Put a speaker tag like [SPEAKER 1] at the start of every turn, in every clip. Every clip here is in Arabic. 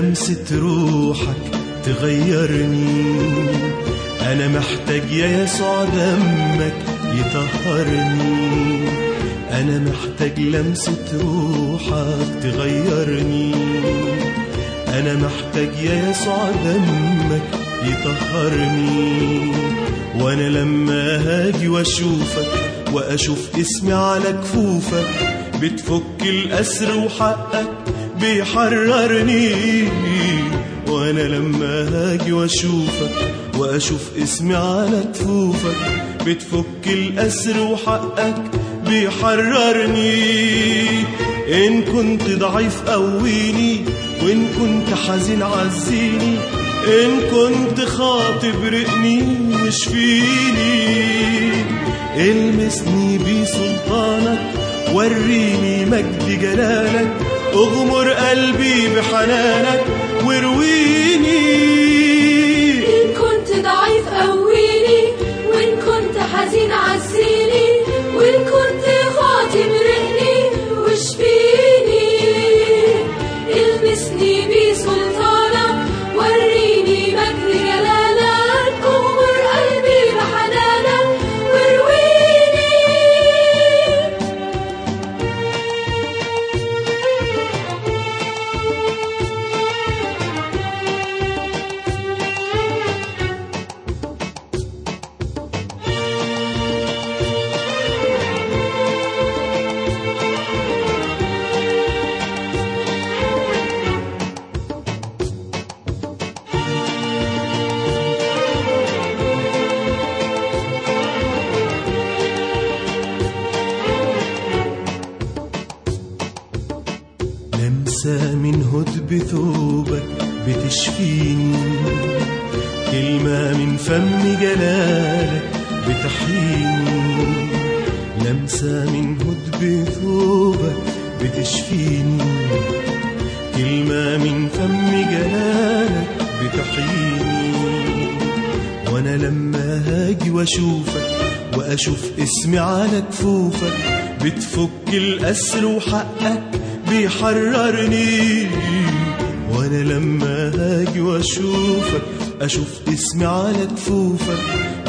[SPEAKER 1] لمسة روحك تغيرني. أنا محتاج يا يسوع دمك يطهرني. أنا محتاج لمسة روحك تغيرني. أنا محتاج يا يسوع دمك يطهرني. وأنا لما هاجي وأشوفك وأشوف اسمي على كفوفك بتفك الأسر وحقك بيحررني وأنا لما هاجي وأشوفك وأشوف اسمي على كفوفك بتفك الأسر وحقك بيحررني. إن كنت ضعيف قويني وإن كنت حزين عزيني إن كنت خاطب رقني واشفيني إلمسني بسلطانك وريني مجد جلالك اغمر قلبي بحنانك وارويني
[SPEAKER 2] إن كنت ضعيف قويني وإن كنت حزين عزيني.
[SPEAKER 1] بتشفيني. كلمة من فم جلالك بتحييني. لمسة من هدب ثوبك بتشفيني. كلمة من فم جلالك بتحييني. وأنا لما هاجي وأشوفك وأشوف اسمي على كفوفك بتفك الأسر وحقك بيحررني. وأنا لما هاجي وأشوفك أشوف اسمي على كفوفك.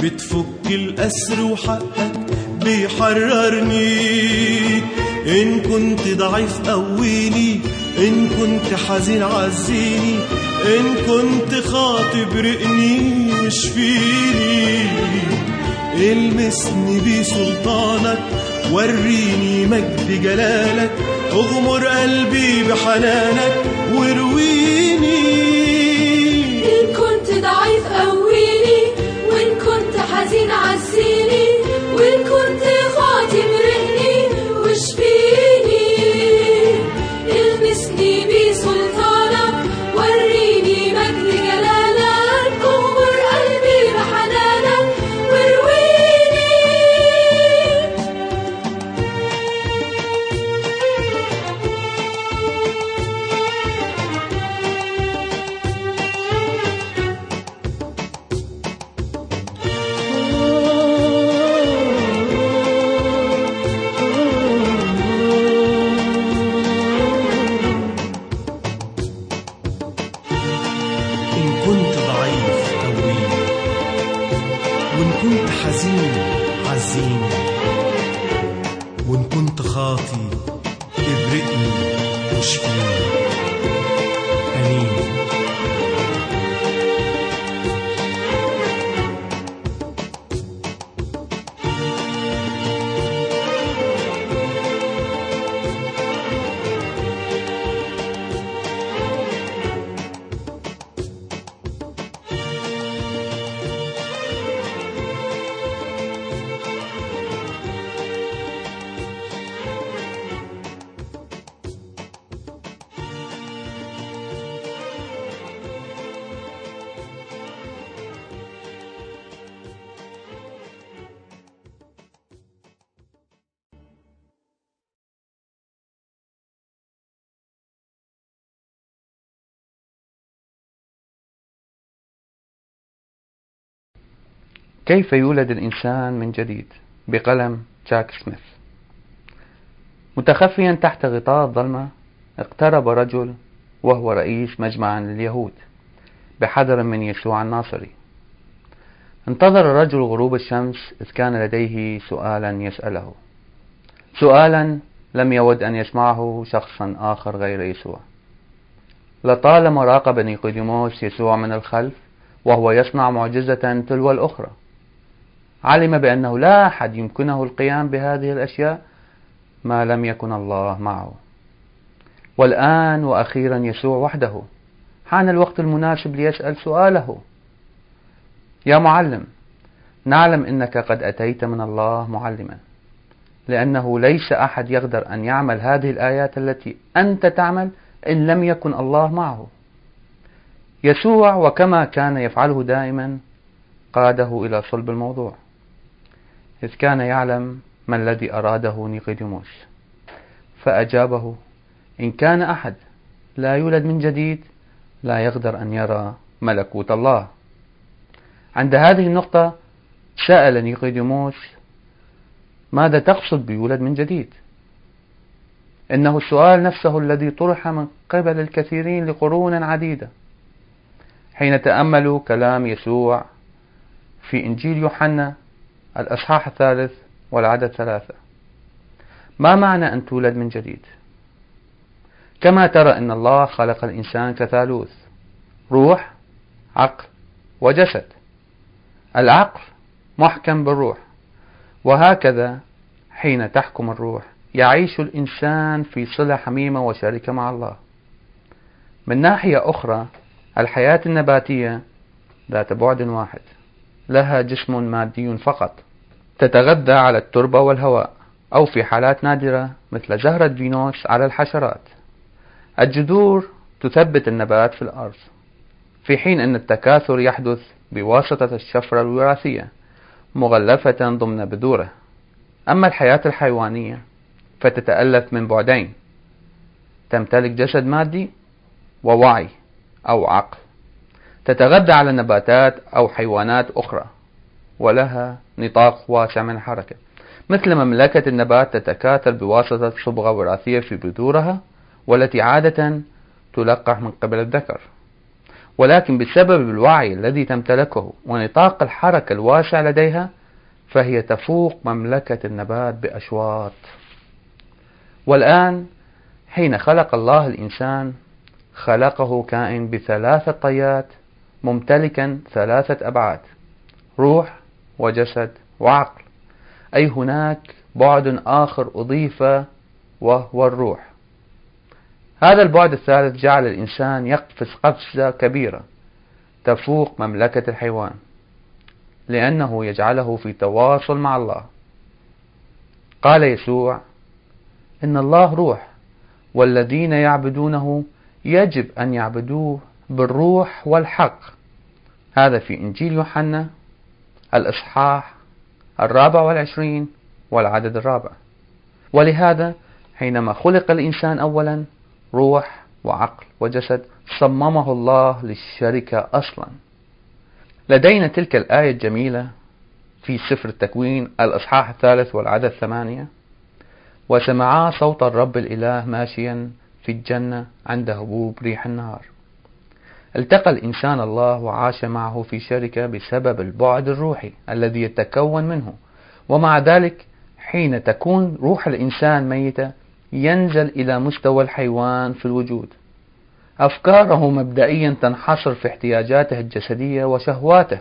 [SPEAKER 1] بتفك الأسر وحقك بيحررني. إن كنت ضعيف قويني إن كنت حزين عزيني
[SPEAKER 2] إن كنت خاطب رقني واشفيني المسني بسلطانك وريني مجد جلالك. اغمر قلبي بحنانك وارويني
[SPEAKER 3] كيف يولد الإنسان من جديد؟ بقلم جاك سميث. متخفيا تحت غطاء الظلمة اقترب رجل وهو رئيس مجمع لليهود بحذر من يسوع الناصري. انتظر الرجل غروب الشمس إذ كان لديه سؤالا يسأله. سؤالا لم يود أن يسمعه شخصا آخر غير يسوع. لطالما راقب نيقوديموس يسوع من الخلف وهو يصنع معجزة تلو الأخرى. علم بأنه لا أحد يمكنه القيام بهذه الأشياء ما لم يكن الله معه. والآن وأخيرا يسوع وحده. حان الوقت المناسب ليسأل سؤاله. يا معلم نعلم إنك قد أتيت من الله معلما لأنه ليس أحد يقدر أن يعمل هذه الآيات التي أنت تعمل إن لم يكن الله معه. يسوع وكما كان يفعله دائما قاده إلى صلب الموضوع. إذ كان يعلم ما الذي أراده نيقوديموس فأجابه إن كان أحد لا يولد من جديد لا يقدر أن يرى ملكوت الله. عند هذه النقطة سأل نيقوديموس ماذا تقصد بيولد من جديد؟ إنه السؤال نفسه الذي طرح من قبل الكثيرين لقرون عديدة. حين تأملوا كلام يسوع في إنجيل يوحنا الأصحاح الثالث والعدد ثلاثة. ما معنى أن تولد من جديد؟ كما ترى أن الله خلق الإنسان كثالوث روح عقل وجسد. العقل محكم بالروح وهكذا حين تحكم الروح يعيش الإنسان في صلة حميمة وشركة مع الله. من ناحية أخرى الحياة النباتية ذات بعد واحد. لها جسم مادي فقط. تتغذى على التربة والهواء أو في حالات نادرة مثل زهرة فينوس على الحشرات. الجذور تثبت النبات في الأرض في حين أن التكاثر يحدث بواسطة الشفرة الوراثية مغلفة ضمن بذوره. أما الحياة الحيوانية فتتألف من بعدين. تمتلك جسد مادي ووعي أو عقل. تتغذى على نباتات أو حيوانات أخرى ولها نطاق واسع من الحركة. مثل مملكة النبات تتكاثر بواسطة صبغة وراثية في بذورها والتي عادة تلقح من قبل الذكر. ولكن بسبب الوعي الذي تمتلكه ونطاق الحركة الواسع لديها فهي تفوق مملكة النبات بأشواط. والآن حين خلق الله الإنسان خلقه كائن بثلاثة طيات ممتلكا ثلاثة أبعاد روح وجسد وعقل. أي هناك بعد آخر أضيف وهو الروح. هذا البعد الثالث جعل الإنسان يقفز قفزة كبيرة تفوق مملكة الحيوان لأنه يجعله في تواصل مع الله. قال يسوع إن الله روح والذين يعبدونه يجب أن يعبدوه بالروح والحق. هذا في إنجيل يوحنا الإصحاح الرابع والعشرين والعدد الرابع. ولهذا حينما خلق الإنسان أولا روح وعقل وجسد صممه الله للشركة أصلا. لدينا تلك الآية الجميلة في سفر التكوين الإصحاح الثالث والعدد ثمانية وسمعا صوت الرب الإله ماشيا في الجنة عند هبوب ريح النهار. التقى الإنسان الله وعاش معه في شركة بسبب البعد الروحي الذي يتكون منه. ومع ذلك حين تكون روح الإنسان ميتة ينزل إلى مستوى الحيوان في الوجود. أفكاره مبدئيا تنحصر في احتياجاته الجسدية وشهواته.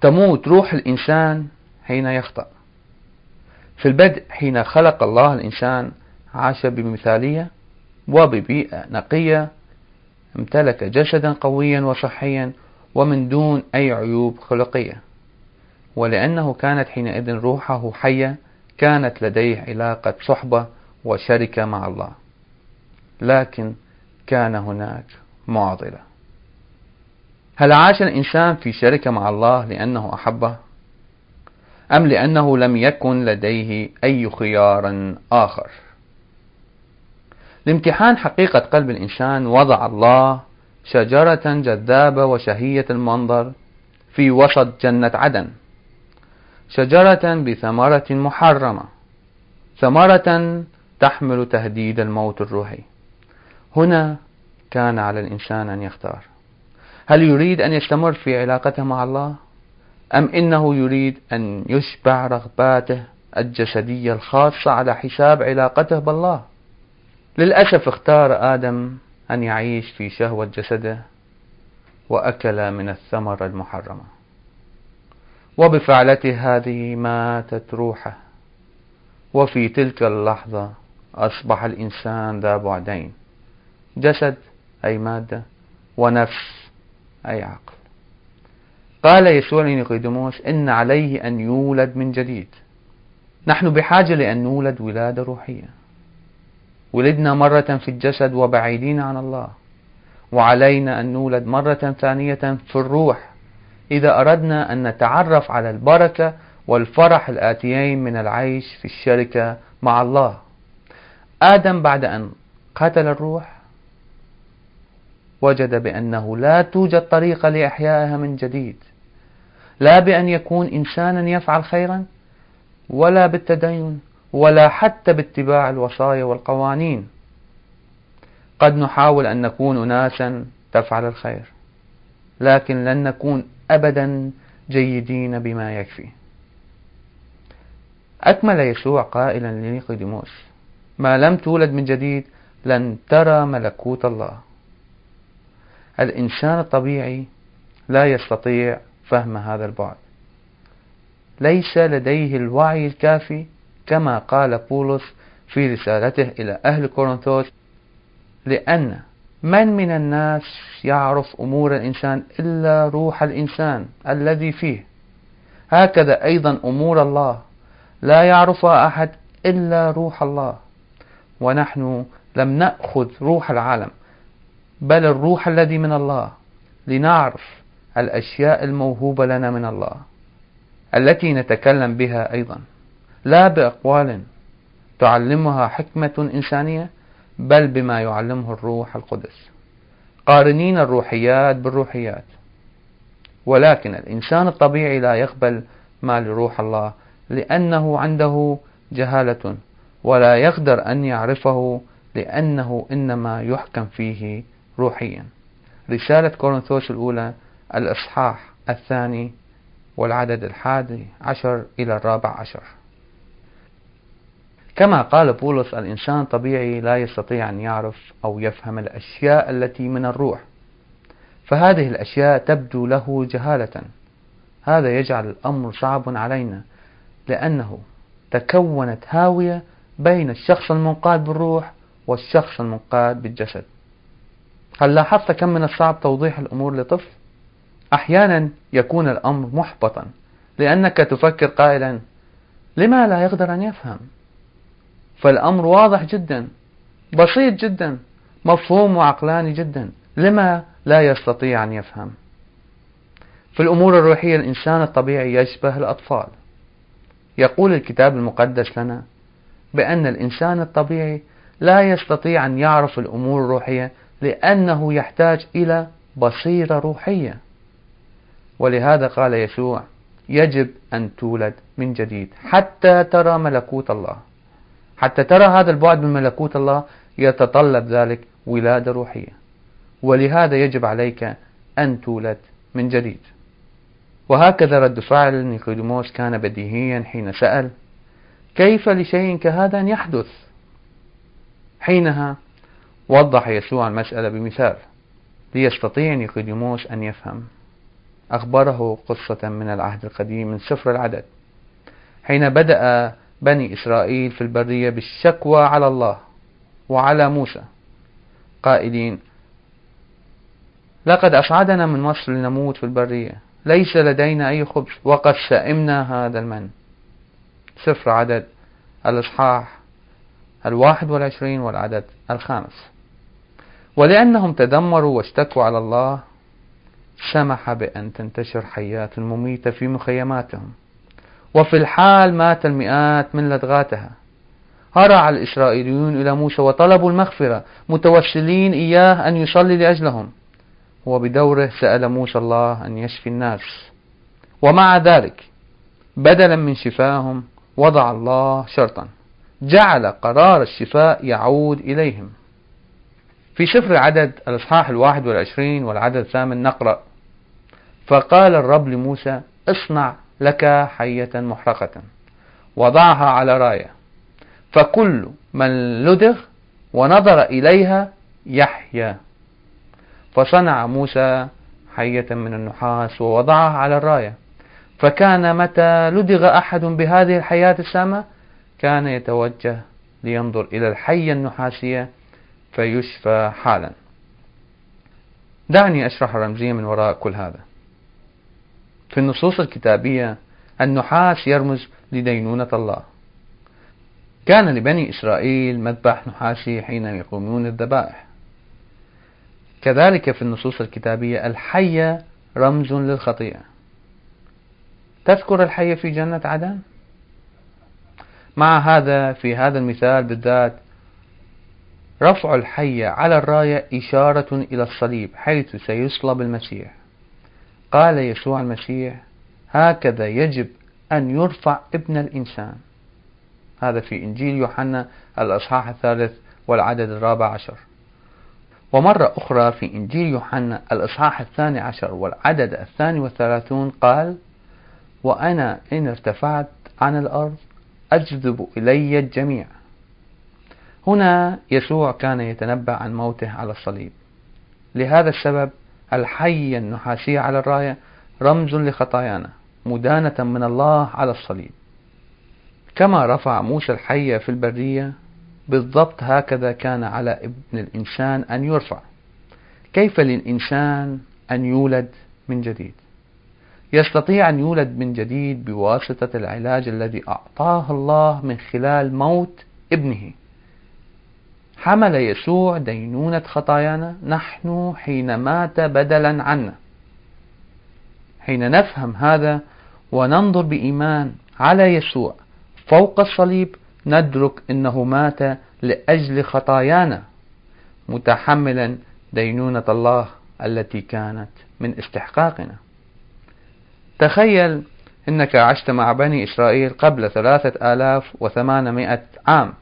[SPEAKER 3] تموت روح الإنسان حين يخطأ. في البدء حين خلق الله الإنسان عاش بمثالية وببيئة نقية امتلك جسدا قويا وصحيا ومن دون أي عيوب خلقية. ولأنه كانت حينئذ روحه حية كانت لديه علاقة صحبة وشركة مع الله. لكن كان هناك معضلة. هل عاش الإنسان في شركة مع الله لأنه أحبه؟ أم لأنه لم يكن لديه أي خيار آخر؟ لامتحان حقيقة قلب الإنسان وضع الله شجرة جذابة وشهية المنظر في وسط جنة عدن. شجرة بثمرة محرمة. ثمرة تحمل تهديد الموت الروحي. هنا كان على الإنسان أن يختار. هل يريد أن يستمر في علاقته مع الله؟ أم إنه يريد أن يشبع رغباته الجسدية الخاصة على حساب علاقته بالله؟ للأسف اختار آدم أن يعيش في شهوة جسده وأكل من الثمرة المحرمة. وبفعلته هذه ماتت روحه. وفي تلك اللحظة أصبح الإنسان ذا بعدين. جسد أي مادة ونفس أي عقل. قال يسوع لنيقوديموس إن عليه أن يولد من جديد. نحن بحاجة لأن نولد ولادة روحية. ولدنا مرة في الجسد وبعيدين عن الله. وعلينا أن نولد مرة ثانية في الروح إذا أردنا أن نتعرف على البركة والفرح الآتيين من العيش في الشركة مع الله. آدم بعد أن قتل الروح وجد بأنه لا توجد طريقة لإحيائها من جديد. لا بأن يكون إنسانا يفعل خيرا ولا بالتدين. ولا حتى باتباع الوصايا والقوانين. قد نحاول أن نكون أناسا تفعل الخير لكن لن نكون أبدا جيدين بما يكفي. أكمل يسوع قائلا لنيقوديموس ما لم تولد من جديد لن ترى ملكوت الله. الإنسان الطبيعي لا يستطيع فهم هذا البعد. ليس لديه الوعي الكافي كما قال بولس في رسالته إلى أهل كورنثوس لأن من من الناس يعرف أمور الإنسان إلا روح الإنسان الذي فيه؟ هكذا أيضا أمور الله لا يعرفها أحد إلا روح الله. ونحن لم نأخذ روح العالم بل الروح الذي من الله لنعرف الأشياء الموهوبة لنا من الله التي نتكلم بها أيضا. لا بأقوال تعلمها حكمة إنسانية بل بما يعلمه الروح القدس. قارنين الروحيات بالروحيات. ولكن الإنسان الطبيعي لا يقبل ما لروح الله لأنه عنده جهالة ولا يقدر أن يعرفه لأنه إنما يحكم فيه روحيا. رسالة كورنثوس الأولى الإصحاح الثاني والعدد الحادي عشر إلى الرابع عشر. كما قال بولس الإنسان طبيعي لا يستطيع أن يعرف أو يفهم الأشياء التي من الروح فهذه الأشياء تبدو له جهالة هذا يجعل الأمر صعب علينا لأنه تكونت هاوية بين الشخص المنقاد بالروح والشخص المنقاد بالجسد هل لاحظت كم من الصعب توضيح الأمور لطفل؟ أحيانا يكون الأمر محبطا لأنك تفكر قائلا لما لا يقدر أن يفهم؟ فالأمر واضح جدا بسيط جدا مفهوم وعقلاني جدا لما لا يستطيع أن يفهم؟ في الأمور الروحية الإنسان الطبيعي يشبه الأطفال. يقول الكتاب المقدس لنا بأن الإنسان الطبيعي لا يستطيع أن يعرف الأمور الروحية لأنه يحتاج إلى بصيرة روحية. ولهذا قال يسوع يجب أن تولد من جديد حتى ترى ملكوت الله. حتى ترى هذا البعد من ملكوت الله يتطلب ذلك ولادة روحية. ولهذا يجب عليك أن تولد من جديد. وهكذا رد فعل نيقوديموس كان بديهيا حين سأل كيف لشيء كهذا أن يحدث؟ حينها وضح يسوع المسألة بمثال ليستطيع نيقوديموس أن يفهم. أخبره قصة من العهد القديم من سفر العدد. حين بدأ بني إسرائيل في البرية بالشكوى على الله وعلى موسى. قائلين لقد أصعدنا من مصر لنموت في البرية. ليس لدينا أي خبز. وقد سئمنا هذا المن. سفر عدد الإصحاح الواحد والعشرين والعدد الخامس. ولأنهم تذمروا واشتكوا على الله سمح بأن تنتشر حيات مميتة في مخيماتهم. وفي الحال مات المئات من لدغاتها. هرع الإسرائيليون إلى موسى وطلبوا المغفرة متوسلين إياه أن يصلي لأجلهم. وبدوره سأل موسى الله أن يشفي الناس. ومع ذلك بدلا من شفاهم وضع الله شرطا. جعل قرار الشفاء يعود إليهم. في سفر العدد الإصحاح الواحد والعشرين والعدد الثامن نقرأ. فقال الرب لموسى اصنع لك حية محرقة. وضعها على راية. فكل من لدغ ونظر إليها يحيا فصنع موسى حية من النحاس ووضعها على الراية. فكان متى لدغ أحد بهذه الحياة السامة؟ كان يتوجه لينظر إلى الحية النحاسية فيشفى حالا. دعني أشرح الرمزية من وراء كل هذا. في النصوص الكتابية النحاس يرمز لدينونة الله. كان لبني إسرائيل مذبح نحاسي حين يقومون الذبائح. كذلك في النصوص الكتابية الحية رمز للخطيئة. تذكر الحية في جنة عدن؟ مع هذا في هذا المثال بالذات رفع الحية على الراية إشارة إلى الصليب حيث سيصلب المسيح. قال يسوع المسيح هكذا يجب أن يرفع ابن الإنسان. هذا في إنجيل يوحنا الأصحاح الثالث والعدد الرابع عشر. ومرة أخرى في إنجيل يوحنا الإصحاح الثاني عشر والعدد الثاني والثلاثون قال وأنا إن ارتفعت عن الأرض أجذب إلي الجميع. هنا يسوع كان يتنبأ عن موته على الصليب. لهذا السبب الحية النحاسية على الراية رمز لخطايانا مدانة من الله على الصليب. كما رفع موسى الحية في البرية بالضبط هكذا كان على ابن الإنسان أن يرفع. كيف للإنسان أن يولد من جديد؟ يستطيع أن يولد من جديد بواسطة العلاج الذي أعطاه الله من خلال موت ابنه. حمل يسوع دينونة خطايانا نحن حين مات بدلا عنا. حين نفهم هذا وننظر بإيمان على يسوع فوق الصليب ندرك أنه مات لأجل خطايانا. متحملا دينونة الله التي كانت من استحقاقنا. تخيل أنك عشت مع بني إسرائيل قبل ثلاثة آلاف وثمانمائة عام.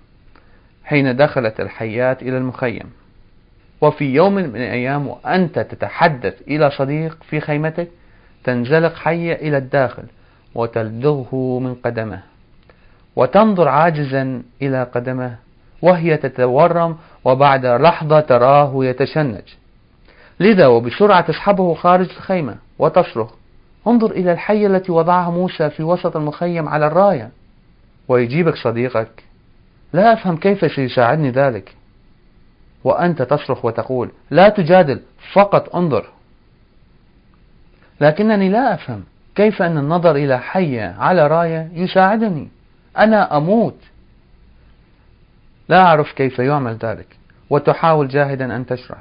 [SPEAKER 3] حين دخلت الحيات إلى المخيم. وفي يوم من الأيام وأنت تتحدث إلى صديق في خيمتك تنزلق حية إلى الداخل وتلدغه من قدمه. وتنظر عاجزا إلى قدمه وهي تتورم وبعد لحظة تراه يتشنج. لذا وبسرعة تسحبه خارج الخيمة وتصرخ انظر إلى الحية التي وضعها موسى في وسط المخيم على الراية. ويجيبك صديقك لا أفهم كيف سيساعدني ذلك. وأنت تصرخ وتقول لا تجادل فقط انظر. لكنني لا أفهم كيف أن النظر إلى حية على راية يساعدني. أنا أموت. لا أعرف كيف يعمل ذلك وتحاول جاهدا أن تشرح.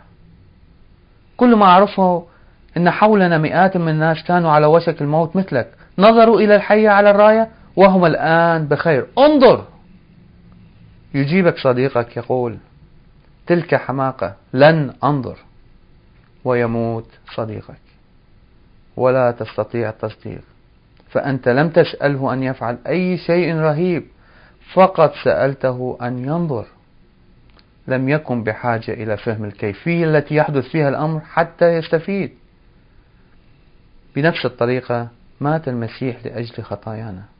[SPEAKER 3] كل ما أعرفه أن حولنا مئات من الناس كانوا على وشك الموت مثلك. نظروا إلى الحية على الراية وهم الآن بخير. انظر! يجيبك صديقك يقول تلك حماقة لن أنظر. ويموت صديقك. ولا تستطيع التصديق. فأنت لم تسأله أن يفعل أي شيء رهيب فقط سألته أن ينظر. لم يكن بحاجة إلى فهم الكيفية التي يحدث فيها الأمر حتى يستفيد. بنفس الطريقة مات المسيح لأجل خطايانا.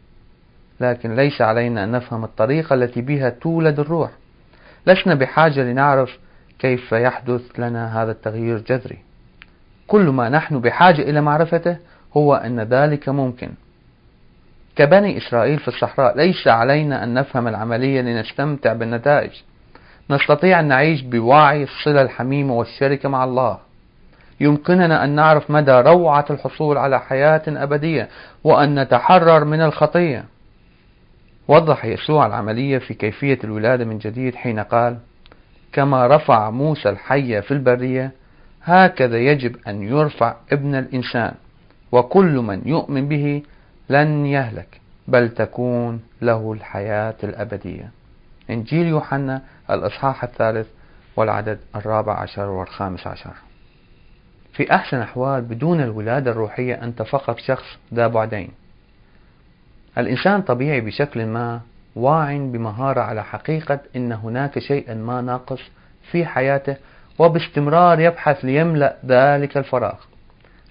[SPEAKER 3] لكن ليس علينا أن نفهم الطريقة التي بها تولد الروح. لسنا بحاجة لنعرف كيف يحدث لنا هذا التغيير الجذري كل ما نحن بحاجة إلى معرفته هو أن ذلك ممكن. كبني إسرائيل في الصحراء ليس علينا أن نفهم العملية لنستمتع بالنتائج. نستطيع أن نعيش بوعي الصلة الحميمة والشركة مع الله. يمكننا أن نعرف مدى روعة الحصول على حياة أبدية وأن نتحرر من الخطية. وضح يسوع العملية في كيفية الولادة من جديد حين قال كما رفع موسى الحية في البرية هكذا يجب أن يرفع ابن الإنسان وكل من يؤمن به لن يهلك بل تكون له الحياة الأبدية. إنجيل يوحنا الإصحاح الثالث والعدد الرابع عشر والخامس عشر. في أحسن أحوال بدون الولادة الروحية أنت فقط شخص ذا بعدين. الإنسان طبيعي بشكل ما واع بمهارة على حقيقة أن هناك شيئا ما ناقص في حياته وباستمرار يبحث ليملأ ذلك الفراغ.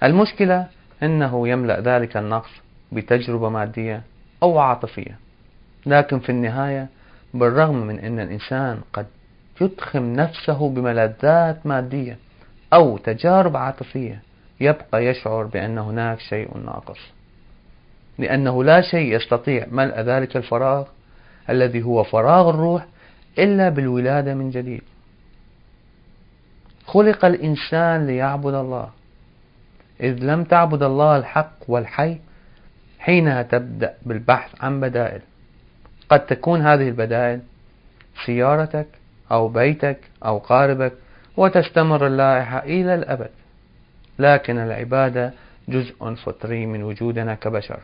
[SPEAKER 3] المشكلة أنه يملأ ذلك النقص بتجربة مادية أو عاطفية. لكن في النهاية بالرغم من أن الإنسان قد يضخم نفسه بملذات مادية أو تجارب عاطفية يبقى يشعر بأن هناك شيء ناقص. لأنه لا شيء يستطيع ملء ذلك الفراغ الذي هو فراغ الروح إلا بالولادة من جديد. خلق الإنسان ليعبد الله. إذ لم تعبد الله الحق والحي حينها تبدأ بالبحث عن بدائل. قد تكون هذه البدائل سيارتك أو بيتك أو قاربك وتستمر اللائحة إلى الأبد. لكن العبادة جزء فطري من وجودنا كبشر.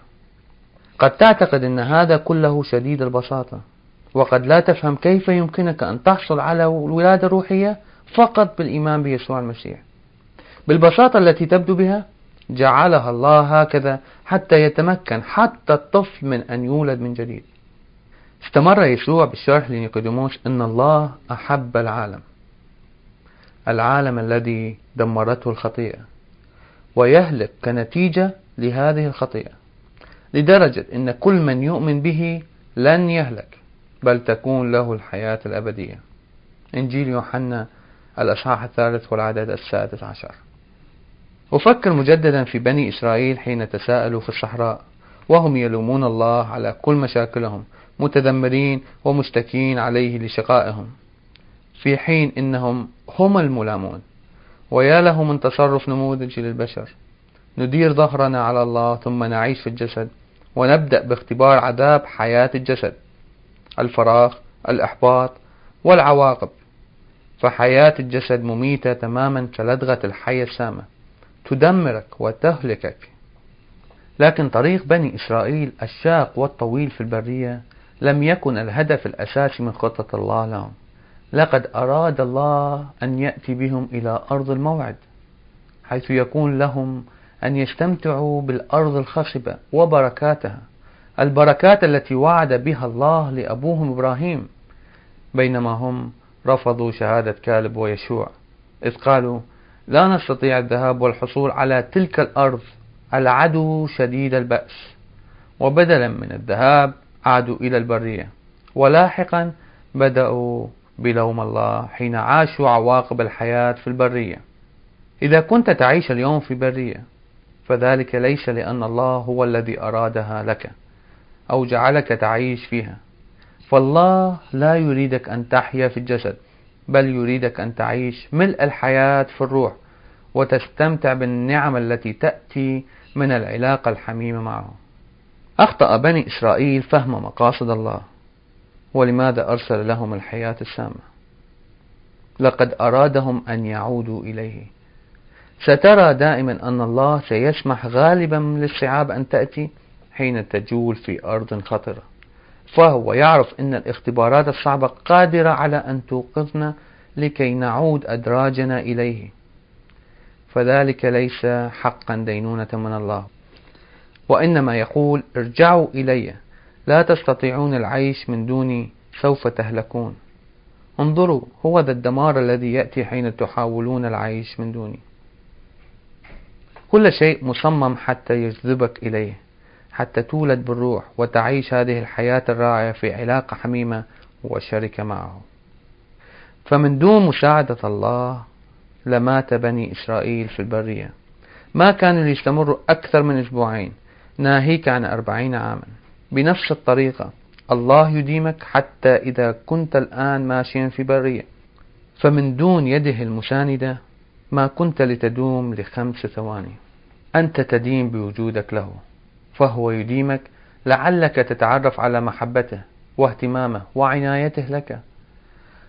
[SPEAKER 3] قد تعتقد أن هذا كله شديد البساطة وقد لا تفهم كيف يمكنك أن تحصل على الولادة الروحية فقط بالإيمان بيسوع المسيح. بالبساطة التي تبدو بها جعلها الله هكذا حتى يتمكن حتى الطفل من أن يولد من جديد. استمر يسوع بالشرح لنيقوديموس أن الله أحب العالم. العالم الذي دمرته الخطيئة ويهلك كنتيجة لهذه الخطيئة. لدرجة أن كل من يؤمن به لن يهلك بل تكون له الحياة الأبدية. إنجيل يوحنا الأصحاح الثالث والعدد السادس عشر. أفكر مجددا في بني إسرائيل حين تساءلوا في الصحراء وهم يلومون الله على كل مشاكلهم متذمرين ومشتكين عليه لشقائهم. في حين إنهم هم الملامون ويا له من تصرف نموذجي للبشر. ندير ظهرنا على الله ثم نعيش في الجسد ونبدأ باختبار عذاب حياة الجسد. الفراغ الإحباط والعواقب. فحياة الجسد مميتة تماما كلدغة الحية السامة. تدمرك وتهلكك. لكن طريق بني إسرائيل الشاق والطويل في البرية لم يكن الهدف الأساسي من خطة الله لهم. لقد أراد الله أن يأتي بهم إلى أرض الموعد حيث يكون لهم أن يستمتعوا بالأرض الخصبة وبركاتها. البركات التي وعد بها الله لأبوهم إبراهيم. بينما هم رفضوا شهادة كالب ويشوع. إذ قالوا لا نستطيع الذهاب والحصول على تلك الأرض. العدو شديد البأس. وبدلا من الذهاب عادوا إلى البرية. ولاحقا بدأوا بلوم الله حين عاشوا عواقب الحياة في البرية. إذا كنت تعيش اليوم في برية فذلك ليس لأن الله هو الذي أرادها لك أو جعلك تعيش فيها. فالله لا يريدك أن تحيا في الجسد بل يريدك أن تعيش ملء الحياة في الروح وتستمتع بالنعم التي تأتي من العلاقة الحميمة معه. أخطأ بني إسرائيل فهم مقاصد الله ولماذا أرسل لهم الحياة السامة؟ لقد أرادهم أن يعودوا إليه. سترى دائما أن الله سيسمح غالبا للصعاب أن تأتي حين تجول في أرض خطرة. فهو يعرف أن الاختبارات الصعبة قادرة على أن توقظنا لكي نعود أدراجنا إليه. فذلك ليس حقا دينونة من الله. وإنما يقول ارجعوا إلي لا تستطيعون العيش من دوني سوف تهلكون. انظروا هو ذا الدمار الذي يأتي حين تحاولون العيش من دوني. كل شيء مصمم حتى يجذبك إليه حتى تولد بالروح وتعيش هذه الحياة الرائعة في علاقة حميمة وشركة معه. فمن دون مساعدة الله لمات بني إسرائيل في البرية. ما كانوا ليستمروا أكثر من أسبوعين ناهيك عن أربعين عاما. بنفس الطريقة الله يديمك حتى إذا كنت الآن ماشيا في برية. فمن دون يده المساندة ما كنت لتدوم لخمس ثواني. أنت تدين بوجودك له فهو يديمك لعلك تتعرف على محبته واهتمامه وعنايته لك.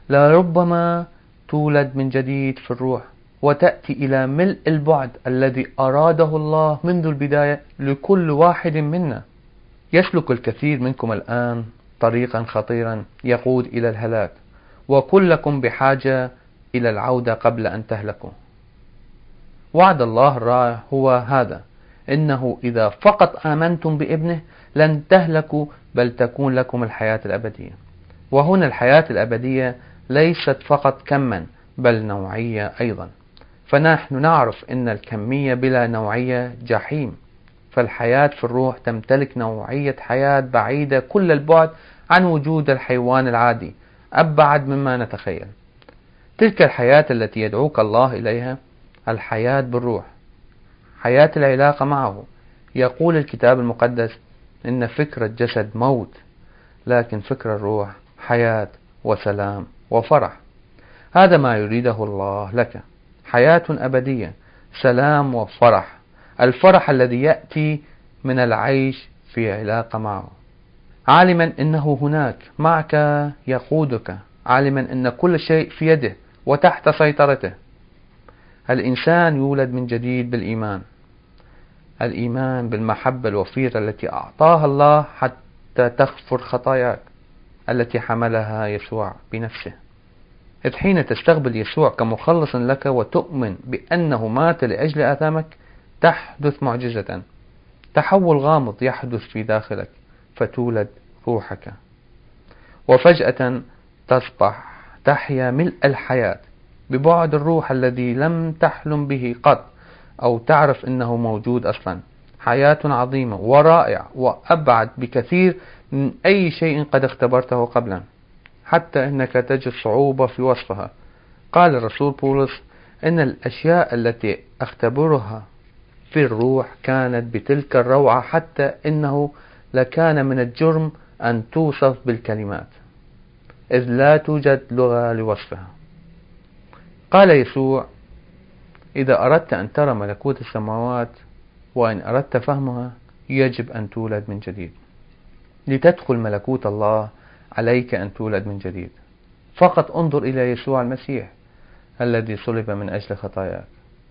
[SPEAKER 3] لربما تولد من جديد في الروح وتأتي إلى ملء البعد الذي أراده الله منذ البداية لكل واحد منا. يسلك الكثير منكم الآن طريقا خطيرا يقود إلى الهلاك وكلكم بحاجة إلى العودة قبل أن تهلكوا. وعد الله الرائع هو هذا. إنه إذا فقط آمنتم بابنه لن تهلكوا بل تكون لكم الحياة الأبدية. وهنا الحياة الأبدية ليست فقط كما بل نوعية أيضا. فنحن نعرف أن الكمية بلا نوعية جحيم. فالحياة في الروح تمتلك نوعية حياة بعيدة كل البعد عن وجود الحيوان العادي أبعد مما نتخيل. تلك الحياة التي يدعوك الله إليها الحياة بالروح. حياة العلاقة معه. يقول الكتاب المقدس إن فكر الجسد موت لكن فكر الروح حياة وسلام وفرح. هذا ما يريده الله لك. حياة أبدية سلام وفرح. الفرح الذي يأتي من العيش في علاقة معه. عالما إنه هناك معك يقودك. عالما إن كل شيء في يده وتحت سيطرته. الإنسان يولد من جديد بالإيمان. الإيمان بالمحبة الوفيرة التي أعطاها الله حتى تغفر خطاياك التي حملها يسوع بنفسه. إذ حين تستقبل يسوع كمخلص لك وتؤمن بأنه مات لأجل آثامك تحدث معجزة. تحول غامض يحدث في داخلك فتولد روحك. وفجأة تصبح تحيا ملء الحياة ببعد الروح الذي لم تحلم به قط أو تعرف أنه موجود أصلا. حياة عظيمة ورائعة وأبعد بكثير من أي شيء قد اختبرته قبلا حتى أنك تجد صعوبة في وصفها. قال الرسول بولس إن الأشياء التي أختبرها في الروح كانت بتلك الروعة حتى إنه لكان من الجرم أن توصف بالكلمات إذ لا توجد لغة لوصفها. قال يسوع إذا أردت أن ترى ملكوت السماوات وإن أردت فهمها يجب أن تولد من جديد. لتدخل ملكوت الله عليك أن تولد من جديد. فقط انظر إلى يسوع المسيح الذي صلب من أجل خطاياك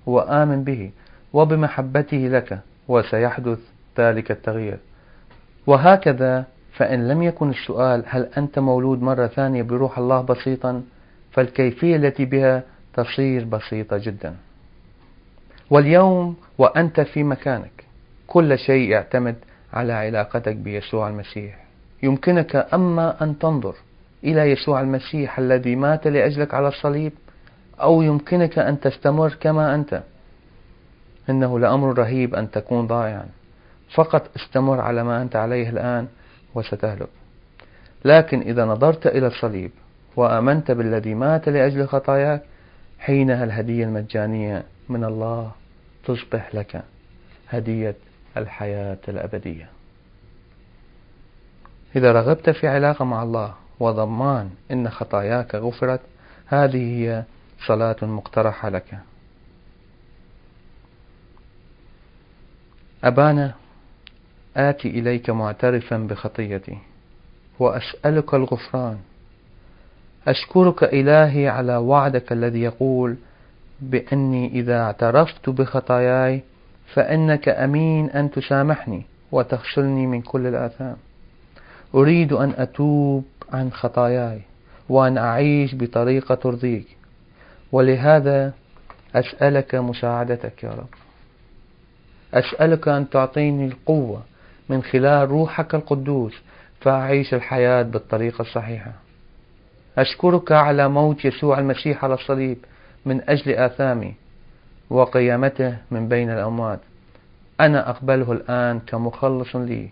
[SPEAKER 3] وآمن به وبمحبته لك وسيحدث ذلك التغيير. وهكذا فإن لم يكن السؤال هل أنت مولود مرة ثانية بروح الله بسيطا فالكيفية التي بها تصير بسيطة جدا. واليوم وأنت في مكانك. كل شيء يعتمد على علاقتك بيسوع المسيح. يمكنك أما أن تنظر إلى يسوع المسيح الذي مات لأجلك على الصليب أو يمكنك أن تستمر كما أنت. إنه لأمر رهيب أن تكون ضائعا. فقط استمر على ما أنت عليه الآن وستهلك. لكن إذا نظرت إلى الصليب وآمنت بالذي مات لأجل خطاياك حينها الهدية المجانية من الله تصبح لك هدية الحياة الأبدية. إذا رغبت في علاقة مع الله وضمان أن خطاياك غفرت هذه هي صلاة مقترحة لك. أبانا آتي إليك معترفا بخطيتي وأسألك الغفران أشكرك إلهي على وعدك الذي يقول بأني إذا اعترفت بخطاياي فإنك أمين أن تسامحني وتغسلني من كل الآثام. أريد أن أتوب عن خطاياي وأن أعيش بطريقة ترضيك. ولهذا أسألك مساعدتك يا رب. أسألك أن تعطيني القوة من خلال روحك القدوس فأعيش الحياة بالطريقة الصحيحة. أشكرك على موت يسوع المسيح على الصليب من أجل آثامي وقيامته من بين الأموات. أنا أقبله الآن كمخلص لي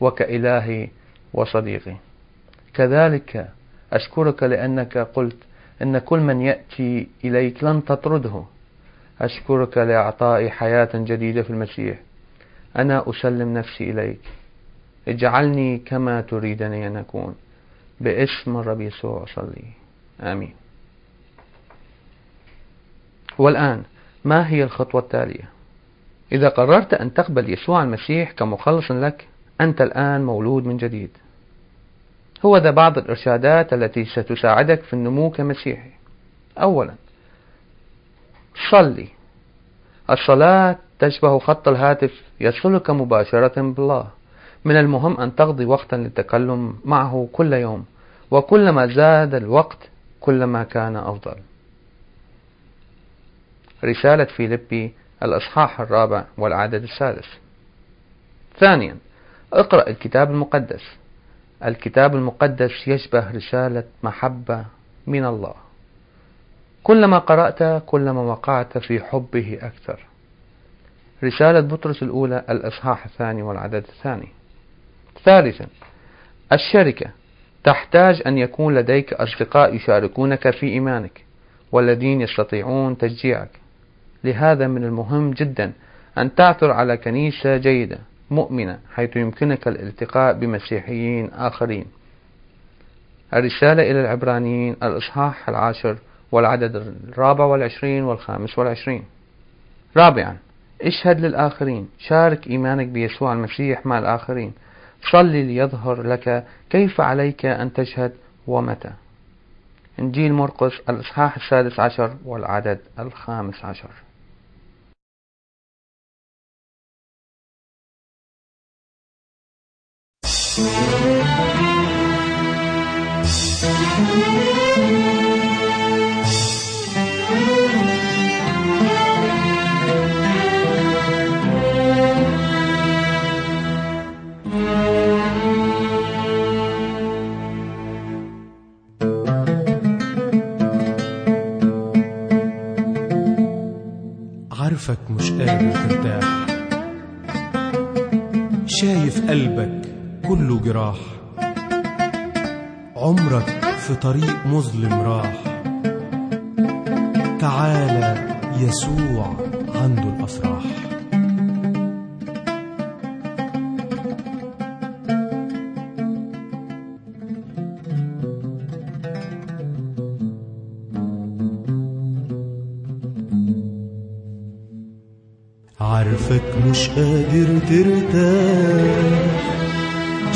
[SPEAKER 3] وكإلهي وصديقي. كذلك أشكرك لأنك قلت إن كل من يأتي إليك لن تطرده. أشكرك لإعطائي حياة جديدة في المسيح. أنا أسلم نفسي إليك. اجعلني كما تريدني أن أكون. باسم الرب يسوع أصلي. آمين. والآن ما هي الخطوة التالية؟ إذا قررت أن تقبل يسوع المسيح كمخلص لك أنت الآن مولود من جديد. هو ذا بعض الإرشادات التي ستساعدك في النمو كمسيحي أولا صلي. الصلاة تشبه خط الهاتف يصلك مباشرة بالله. من المهم أن تقضي وقتا للتكلم معه كل يوم وكلما زاد الوقت كلما كان أفضل. رسالة فيليبي الأصحاح الرابع والعدد السادس. ثانيا اقرأ الكتاب المقدس. الكتاب المقدس يشبه رسالة محبة من الله. كلما قرأت كلما وقعت في حبه أكثر. رسالة بطرس الأولى الإصحاح الثاني والعدد الثاني. ثالثا الشركة تحتاج أن يكون لديك أصدقاء يشاركونك في إيمانك والذين يستطيعون تشجيعك. لهذا من المهم جدا أن تعثر على كنيسة جيدة مؤمنة حيث يمكنك الالتقاء بمسيحيين آخرين. الرسالة إلى العبرانيين الإصحاح العاشر والعدد الرابع والعشرين والخامس والعشرين. رابعا اشهد للآخرين شارك إيمانك بيسوع المسيح مع الآخرين. صلي ليظهر لك كيف عليك أن تشهد ومتى. إنجيل مرقس الإصحاح السادس عشر والعدد الخامس عشر.
[SPEAKER 1] عارفك مش قادر ترتاح. شايف قلبك كله جراح. عمرك في طريق مظلم راح. تعالى يسوع عنده الأفراح. عارفك مش قادر ترتاح.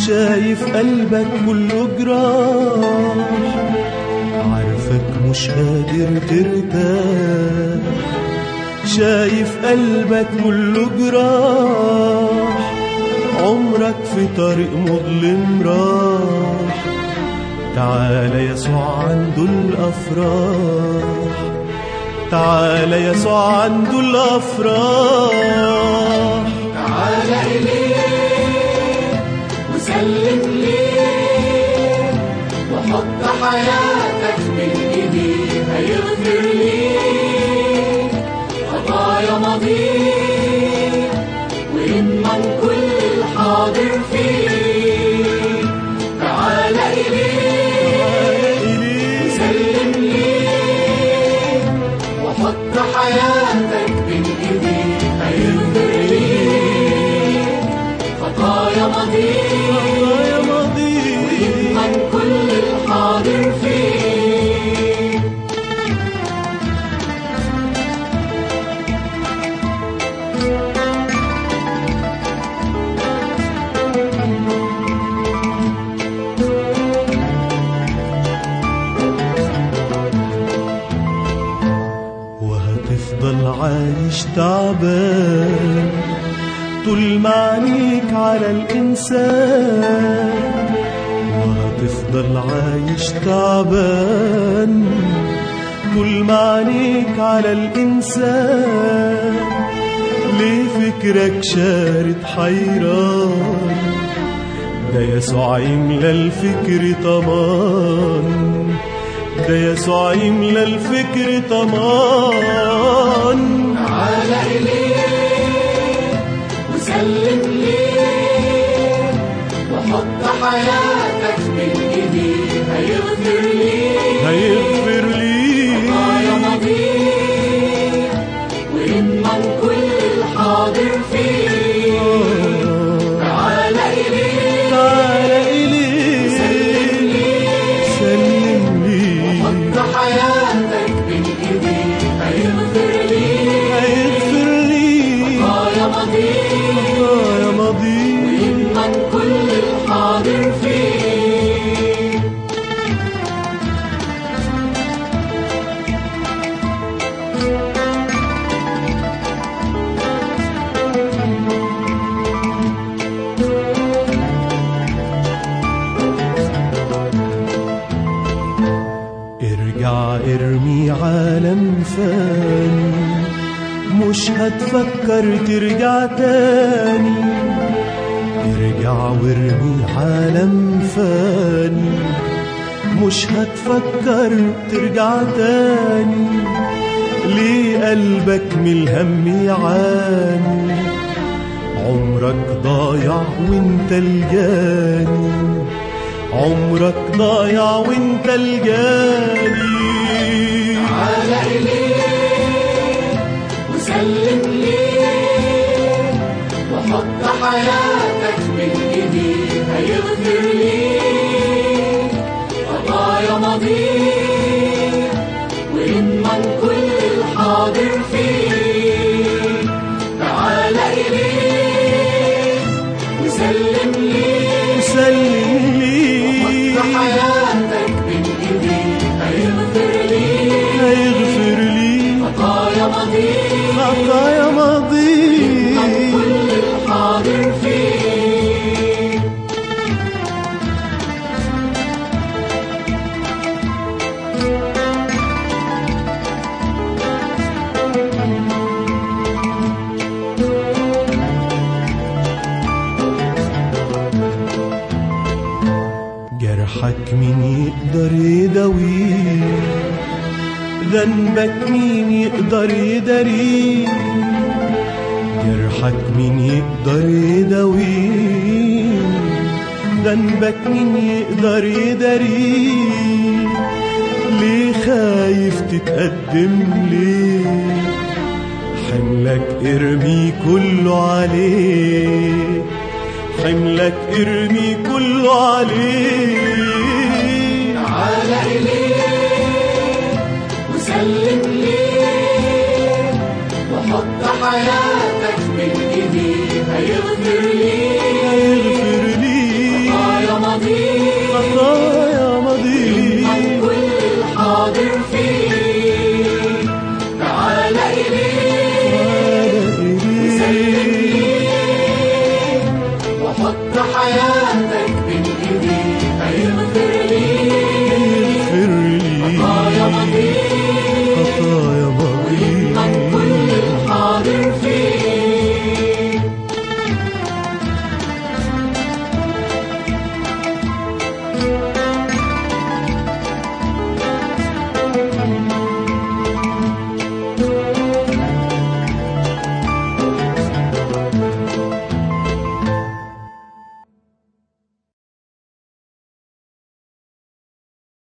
[SPEAKER 1] شايف قلبك كله جراح. عارفك مش قادر ترتاح. شايف قلبك كله جراح. عمرك في طريق مظلم راح. تعالى يسوع عنده الأفراح. تعالى يسوع عنده الأفراح.
[SPEAKER 2] تعال إليه وسلم ليه وحط حياتك بين إيديه هيغفر ليك خطايا ماضيك ويضمن كل الحاضر فيك وحط
[SPEAKER 1] عينيك على الإنسان. وهتفضل عايش تعبان. طول ما عينيك على الإنسان. ليه فكرك شارد حيران؟ ده يسوع يملى الفكر طمان. ده يسوع يملى الفكر طمان.
[SPEAKER 2] تعال إليه
[SPEAKER 1] من الهم يعاني. عمرك ضايع وانت الجاني. عمرك ضايع وانت الجاني.
[SPEAKER 2] تعال إليه وسلم ليه وحط حياتك
[SPEAKER 1] يقدر يداويه ذنبك مين يقدر يداريه جرحك مين يقدر يداويه ذنبك مين يقدر يداريه ليه خايف تتقدم ليه؟ حملك ارمي كله عليه. حملك ارمي كله عليه. ارجع إليه وسلم ليه وحط حياتي